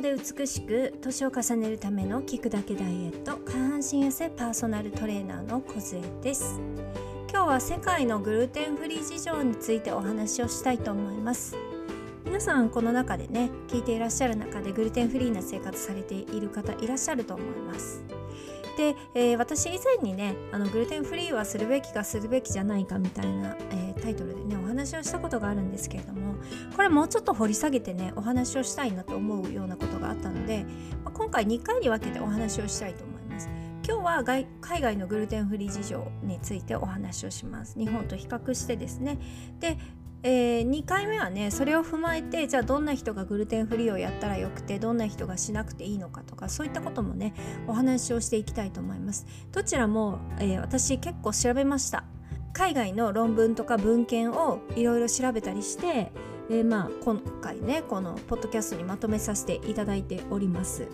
康で美しく年を重ねるための聞くだけダイエット下半身痩せパーソナルトレーナーの小杖です。今日は世界のグルテンフリー事情についてお話をしたいと思います。皆さんこの中でね聞いていらっしゃる中でグルテンフリーな生活されている方いらっしゃると思います。で、えー、私以前にねあのグルテンフリーはするべきかするべきじゃないかみたいな、えー、タイトルでねお話をしたことがあるんですけれどもこれもうちょっと掘り下げてねお話をしたいなと思うようなことがあったので、まあ、今回2回に分けてお話をしたいと思います。今日は海外のグルテンフリー事情についてお話をします。日本と比較してですね。で、えー、2回目はねそれを踏まえてじゃあどんな人がグルテンフリーをやったらよくてどんな人がしなくていいのかとかそういったこともねお話をしていきたいと思います。どちらも、えー、私結構調べました。海外の論文とか文献をいろいろ調べたりして、えー、まあ今回ねこのポッドキャストにまとめさせていただいております。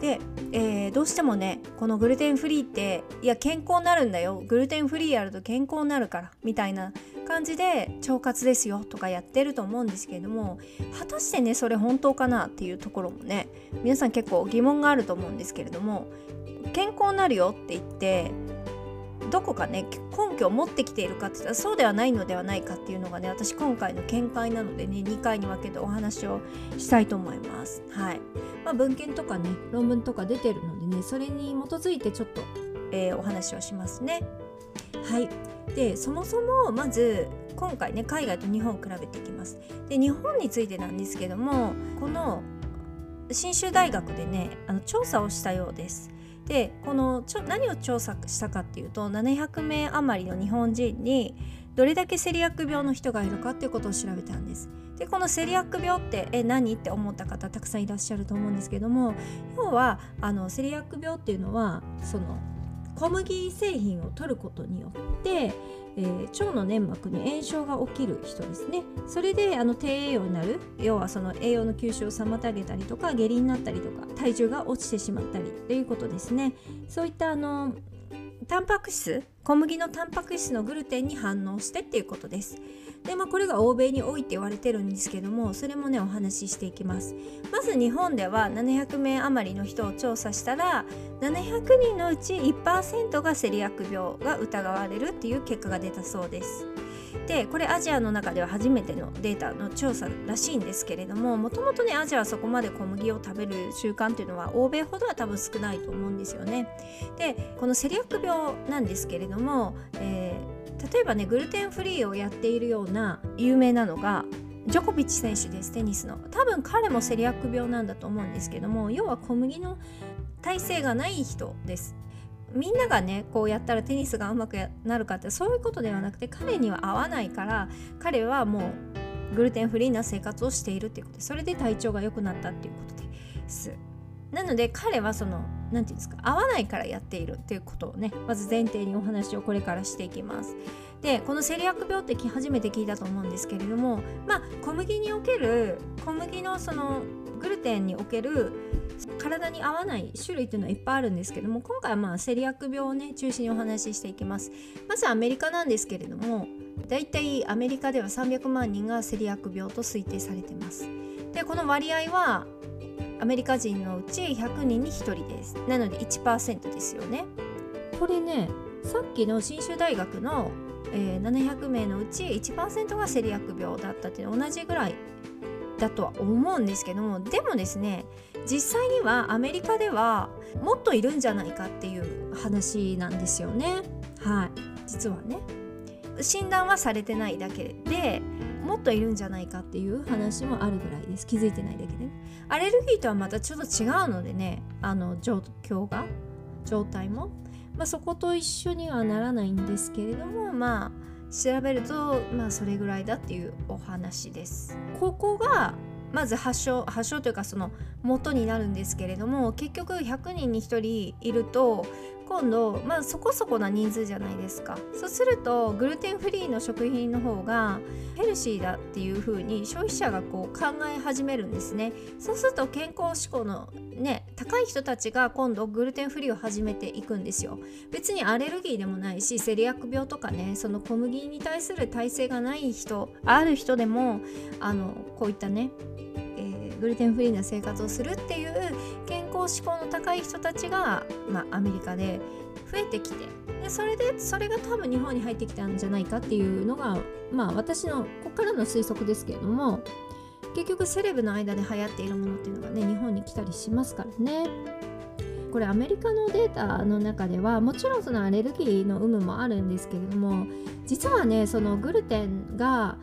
で、えー、どうしてもねこのグルテンフリーっていや健康になるんだよ。グルテンフリーやると健康になるからみたいな感じで腸活ですよとかやってると思うんですけれども果たしてねそれ本当かなっていうところもね皆さん結構疑問があると思うんですけれども健康になるよって言ってどこかね根拠を持ってきているかって言ったらそうではないのではないかっていうのがね私今回の見解なのでね2回に分けてお話をしたいと思います。はいまあ、文献とかね論文とか出てるのでねそれに基づいてちょっと、えー、お話をしますね。はいでそもそもまず今回ね海外と日本を比べていきます。で日本についてなんですけどもこの信州大学でねあの調査をしたようです。でこのちょ何を調査したかっていうと700名余りの日本人にどれだけセリアック病の人がいるかっていうことを調べたんです。でこのセリアック病ってえ何って思った方たくさんいらっしゃると思うんですけども要はあのセリアック病っていうのはその小麦製品を取ることによってえー、腸の粘膜に炎症が起きる人ですね。それであの低栄養になる要はその栄養の吸収を妨げたりとか下痢になったりとか体重が落ちてしまったりということですね。そういったあのタンパク質小麦のタンパク質のグルテンに反応してっていうことです。でまあこれが欧米に多いって言われてるんですけどもそれもねお話ししていきます。まず日本では700名余りの人を調査したら700人のうち1%がセリアック病が疑われるっていう結果が出たそうです。でこれアジアの中では初めてのデータの調査らしいんですけれどももともとねアジアはそこまで小麦を食べる習慣っていうのは欧米ほどは多分少ないと思うんですよね。でこのセリアック病なんですけれども、えー、例えばねグルテンフリーをやっているような有名なのがジョコビッチ選手ですテニスの多分彼もセリアック病なんだと思うんですけども要は小麦の耐性がない人ですみんながねこうやったらテニスがうまくなるかってそういうことではなくて彼には合わないから彼はもうグルテンフリーな生活をしているっていうことでそれで体調が良くなったっていうことです。なので彼はその何て言うんですか合わないからやっているっていうことをねまず前提にお話をこれからしていきます。でこのセリアック病って初めて聞いたと思うんですけれどもまあ小麦における小麦のそのグルテンにおける体に合わない種類っていうのはいっぱいあるんですけども今回はまあセリアック病をね中心にお話ししていきます。まずアメリカなんですけれどもだいたいアメリカでは300万人がセリアック病と推定されてます。でこの割合はアメリカ人のうち100人に1人です。なので1%ですよね。これねさっきの信州大学の、えー、700名のうち1%がセリアック病だったっていうの同じぐらいだとは思うんですけどもでもですね実際にはアメリカではもっといるんじゃないかっていう話なんですよね。はい。実はね。診断はされてないだけでもっといるんじゃないかっていう話もあるぐらいです。気づいてないだけで、ね、アレルギーとはまたちょっと違うのでねあの状況が状態も、まあ、そこと一緒にはならないんですけれどもまあ調べるとまあそれぐらいだっていうお話です。ここがまず発症発症というかその元になるんですけれども結局100人に1人いると今度まあそこそこな人数じゃないですか。そうするとグルテンフリーの食品の方がヘルシーだっていう風に消費者がこう考え始めるんですね。そうすると健康志向のね高い人たちが今度グルテンフリーを始めていくんですよ。別にアレルギーでもないしセリアック病とかねその小麦に対する耐性がない人ある人でもあのこういったねグルテンフリーな生活をするっていう志向の高い人たちが、まあ、アメリカで増えてきてでそれでそれが多分日本に入ってきたんじゃないかっていうのがまあ私のここからの推測ですけれども結局セレブの間で流行っているものっていうのがね日本に来たりしますからね。これアメリカのデータの中ではもちろんそのアレルギーの有無もあるんですけれども実はねそのグルテンが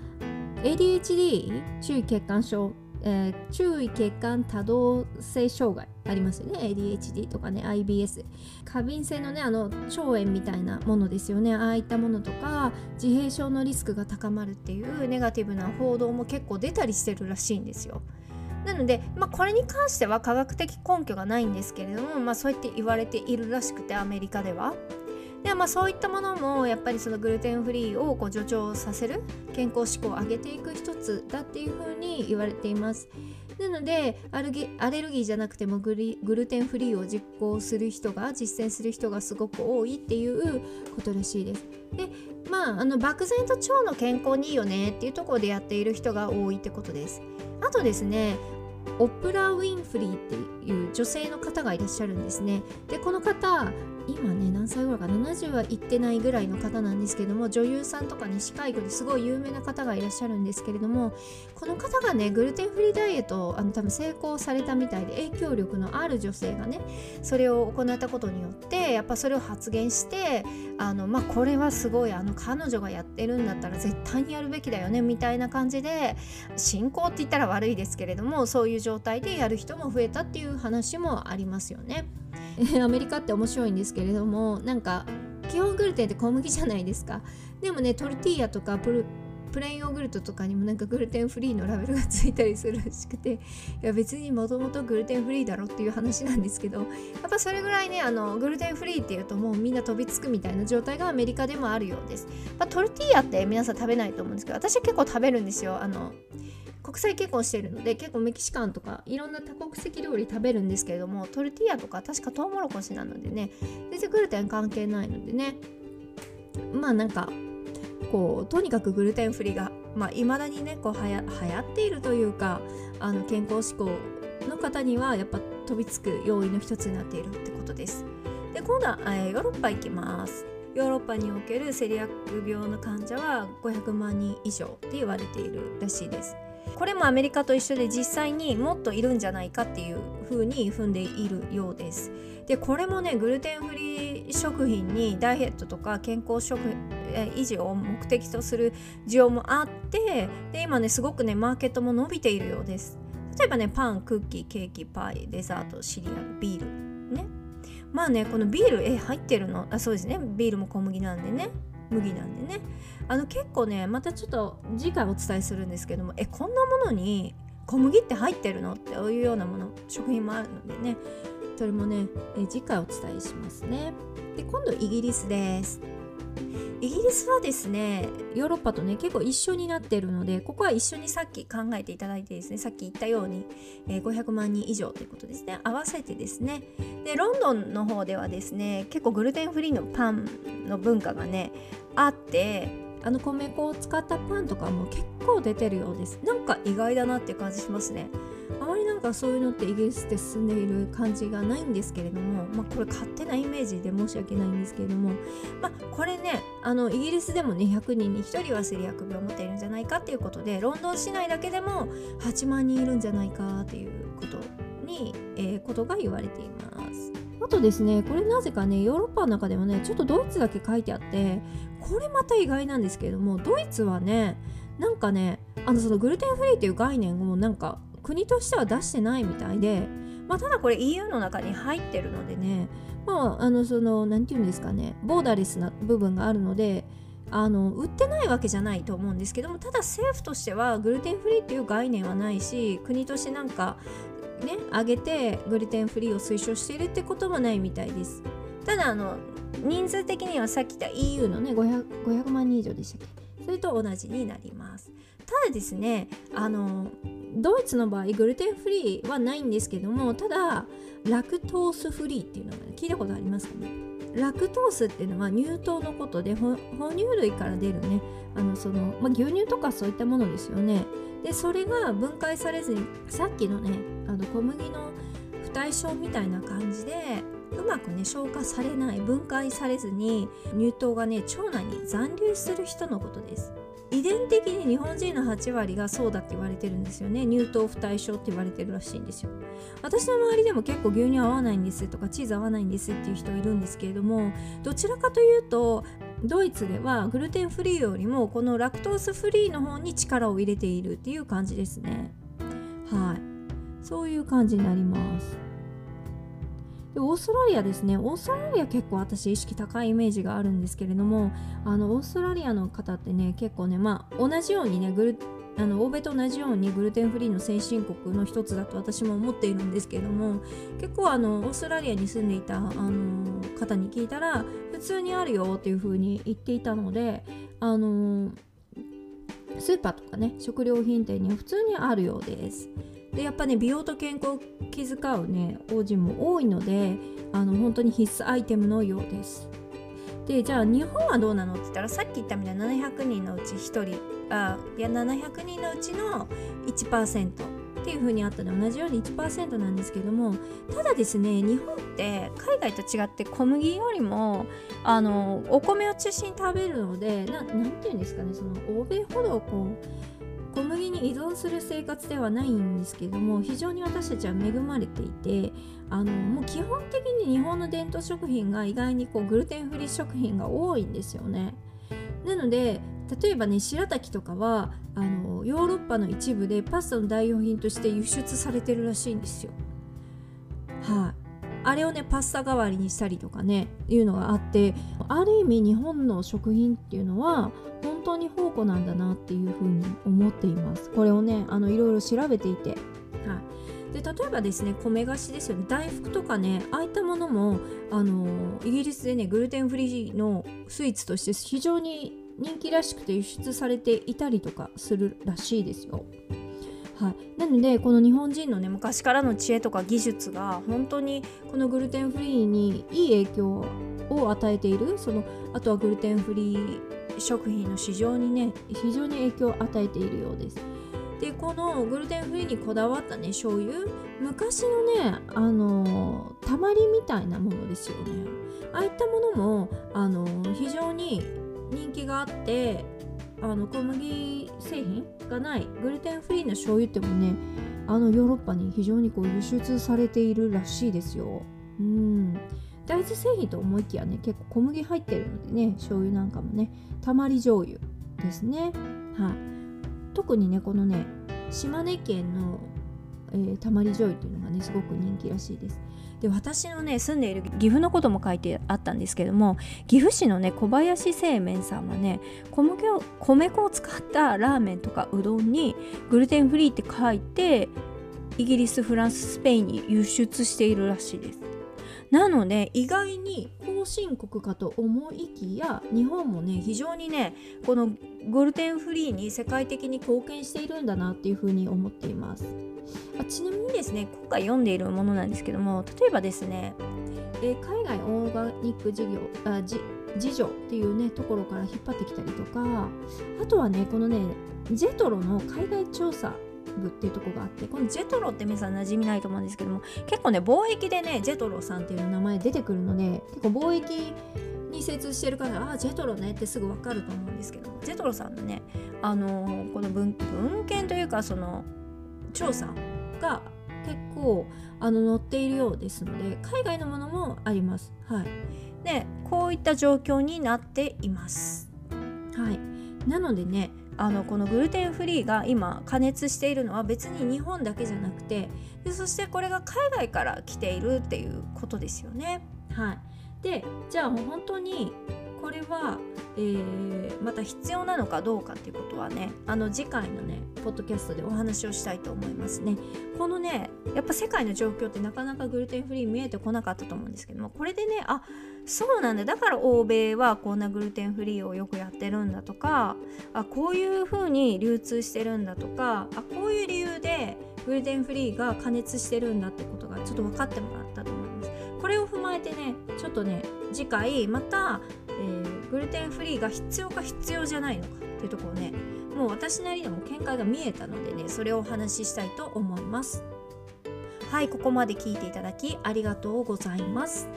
ADHD 注意欠陥症えー、注意欠陥多動性障害ありますよね ADHD とかね IBS 過敏性のねあの腸炎みたいなものですよねああいったものとか自閉症のリスクが高まるっていうネガティブな報道も結構出たりしてるらしいんですよ。なので、まあ、これに関しては科学的根拠がないんですけれども、まあ、そうやって言われているらしくてアメリカでは。でまあそういったものもやっぱりそのグルテンフリーをこう助長させる健康志向を上げていく一つだっていうふうに言われています。なのでアルギアレルギーじゃなくてもグルテンフリーを実行する人が実践する人がすごく多いっていうことらしいです。でまああの漠然と腸の健康にいいよねっていうところでやっている人が多いってことです。あとですねオプラ・ウィンフリーっていう女性の方がいらっしゃるんですね。でこの方今ね何歳ぐらいか70はいってないぐらいの方なんですけども女優さんとかね司会業ですごい有名な方がいらっしゃるんですけれどもこの方がねグルテンフリーダイエットをあの多分成功されたみたいで影響力のある女性がねそれを行ったことによってやっぱそれを発言してあのまあこれはすごいあの彼女がやってるんだったら絶対にやるべきだよねみたいな感じで信仰って言ったら悪いですけれどもそういう状態でやる人も増えたっていう話もありますよね。アメリカって面白いんですけれどもなんか基本グルテンって小麦じゃないですか。でもねトルティーヤとかプレーンヨーグルトとかにもなんかグルテンフリーのラベルがついたりするらしくていや別にもともとグルテンフリーだろっていう話なんですけどやっぱそれぐらいねあのグルテンフリーっていうともうみんな飛びつくみたいな状態がアメリカでもあるようです、まあ、トルティーヤって皆さん食べないと思うんですけど私は結構食べるんですよ。あの国際結婚してるので結構メキシカンとかいろんな多国籍料理食べるんですけれどもトルティーヤとか確かトウモロコシなのでね全然グルテン関係ないのでねまあなんかこうとにかくグルテンフリーがまあ、未だにねこうはや流行っているというかあの健康志向の方にはやっぱ飛びつく要因の一つになっているってことです。で今度は、えー、ヨーロッパ行きます。ヨーロッパにおけるセリアック病の患者は500万人以上って言われているらしいです。これもアメリカと一緒で実際にもっといるんじゃないかっていう風に踏んでいるようです。でこれもねグルテンフリー食品にダイエットとか健康食維持を目的とする需要もあってで今ねすごくねマーケットも伸びているようです。例えばねパンクッキーケーキパイデザートシリアルビールねまあねこのビールえ入ってるの？あそうですねビールも小麦なんでね麦なんでね。あの結構ねまたちょっと次回お伝えするんですけどもえこんなものに小麦って入ってるの？っていうようなもの食品もあるのでね。それもねえ次回お伝えしますね。で今度イギリスです。イギリスはですねヨーロッパとね結構一緒になっているのでここは一緒にさっき考えていただいてですねさっき言ったように、えー、500万人以上ということですね。合わせてですね。でロンドンの方ではですね結構グルテンフリーのパンの文化がねあってあの米粉を使ったパンとかも結構出てるようです。なんか意外だなっていう感じしますね。なんかそういうのってイギリスで進んでいる感じがないんですけれども、まあ、これ勝手なイメージで申し訳ないんですけれども、まあ、これねあのイギリスでもね100人に1人はセリア病を持っているんじゃないかっていうことでロンドン市内だけでも8万人いるんじゃないかっていうことに、えー、ことが言われています。あとですねこれなぜかねヨーロッパの中でもねちょっとドイツだけ書いてあってこれまた意外なんですけれどもドイツはねなんかねあのそのグルテンフリーっていう概念をなんか国としては出してないみたいで、まあ、ただこれ EU の中に入ってるのでねまああのその何て言うんですかねボーダレスな部分があるのであの売ってないわけじゃないと思うんですけどもただ政府としてはグルテンフリーっていう概念はないし国としてなんかね上げてグルテンフリーを推奨しているってこともないみたいです。ただあの人数的にはさっき言った EU のね 500, 500万人以上でしたっけ？それと同じになります。ただですねあのドイツの場合グルテンフリーはないんですけどもただラクトースフリーっていうのが、ね、聞いたことありますかね？ラクトースっていうのは乳糖のことで哺乳類から出るねあのその、まあ、牛乳とかそういったものですよね。でそれが分解されずにさっきのねあの小麦の不対称みたいな感じでうまくね消化されない分解されずに乳糖がね腸内に残留する人のことです。遺伝的に日本人の8割がそうだって言われてるんですよね。乳糖不対症って言われてるらしいんですよ。私の周りでも結構牛乳合わないんですとかチーズ合わないんですっていう人いるんですけれどもどちらかというとドイツではグルテンフリーよりもこのラクトースフリーの方に力を入れているっていう感じですね。はい。そういう感じになります。でオーストラリアですねオーストラリア結構私意識高いイメージがあるんですけれどもあのオーストラリアの方ってね結構ねまあ同じようにねグルあの欧米と同じようにグルテンフリーの先進国の一つだと私も思っているんですけれども結構あのオーストラリアに住んでいたあの方に聞いたら普通にあるよっていう風に言っていたのであのスーパーとかね食料品店には普通にあるようです。でやっぱね美容と健康を気遣うね王子も多いのであの本当に必須アイテムのようです。でじゃあ日本はどうなのって言ったらさっき言ったみたいな700人のうち1人あいや700人のうちの1%っていう風にあったの。で同じように1%なんですけどもただですね日本って海外と違って小麦よりもあのお米を中心に食べるので何て言うんですかねその欧米ほどこう小麦に依存する生活ではないんですけども非常に私たちは恵まれていてあのもう基本的に日本の伝統食品が意外にこうグルテンフリー食品が多いんですよね。なので例えばね白滝とかはあのヨーロッパの一部でパスタの代用品として輸出されてるらしいんですよ。はい、ああれをねパスタ代わりにしたりとかねいうのがあってある意味日本の食品っていうのは本当に宝庫なんだなっていうふうに思っています。これをねあのいろいろ調べていて。はい。で例えばですね米菓子ですよね。大福とかねああいったものもあのイギリスでねグルテンフリーのスイーツとして非常に人気らしくて輸出されていたりとかするらしいですよ。はい、なのでこの日本人のね昔からの知恵とか技術が本当にこのグルテンフリーにいい影響を与えている。そのあとはグルテンフリー食品の市場にね非常に影響を与えているようです。でこのグルテンフリーにこだわったね醤油。昔のねあのたまりみたいなものですよね。ああいったものもあの非常に人気があってあの小麦製品がないグルテンフリーの醤油ってもねあのヨーロッパに非常にこう輸出されているらしいですよ。うん大豆製品と思いきやね結構小麦入ってるのでね醤油なんかもねたまり醤油ですね。はい、特にねこのね島根県の、えー、たまり醤油っていうのがねすごく人気らしいです。で私のね住んでいる岐阜のことも書いてあったんですけども岐阜市のね小林製麺さんはね小麦を米粉を使ったラーメンとかうどんにグルテンフリーって書いてイギリスフランススペインに輸出しているらしいです。なので意外に後進国かと思いきや日本もね非常にねこのグルテンフリーに世界的に貢献しているんだなっていうふうに思っています。あちなみにですね今回読んでいるものなんですけども例えばですね、え海外オーガニック事業あじ事情っていうねところから引っ張ってきたりとかあとはねこのねジェトロの海外調査部っていうとこがあってこのジェトロって皆さん馴染みないと思うんですけども結構ね貿易でねジェトロさんっていう名前出てくるので結構貿易に精通してる方ああジェトロねってすぐ分かると思うんですけどもジェトロさんのねあのー、この文文献というかその調査が結構あの載っているようですので海外のものもあります。はい、でこういった状況になっています。はい、なのでねあのこのグルテンフリーが今加熱しているのは別に日本だけじゃなくてでそしてこれが海外から来ているっていうことですよね。はい、でじゃあもう本当にこれは、えー、また必要なのかどうかっていうことはねあの次回のねポッドキャストでお話をしたいと思いますねこのねやっぱ世界の状況ってなかなかグルテンフリー見えてこなかったと思うんですけどもこれでねあそうなんだだから欧米はこんなグルテンフリーをよくやってるんだとかあこういう風に流通してるんだとかあこういう理由でグルテンフリーが加熱してるんだってことがちょっと分かってもらったと思います。これを踏まえてねちょっとね次回また、えー、グルテンフリーが必要か必要じゃないのかっていうところねもう私なりにも見解が見えたのでねそれをお話ししたいと思います。はいここまで聞いていただきありがとうございます。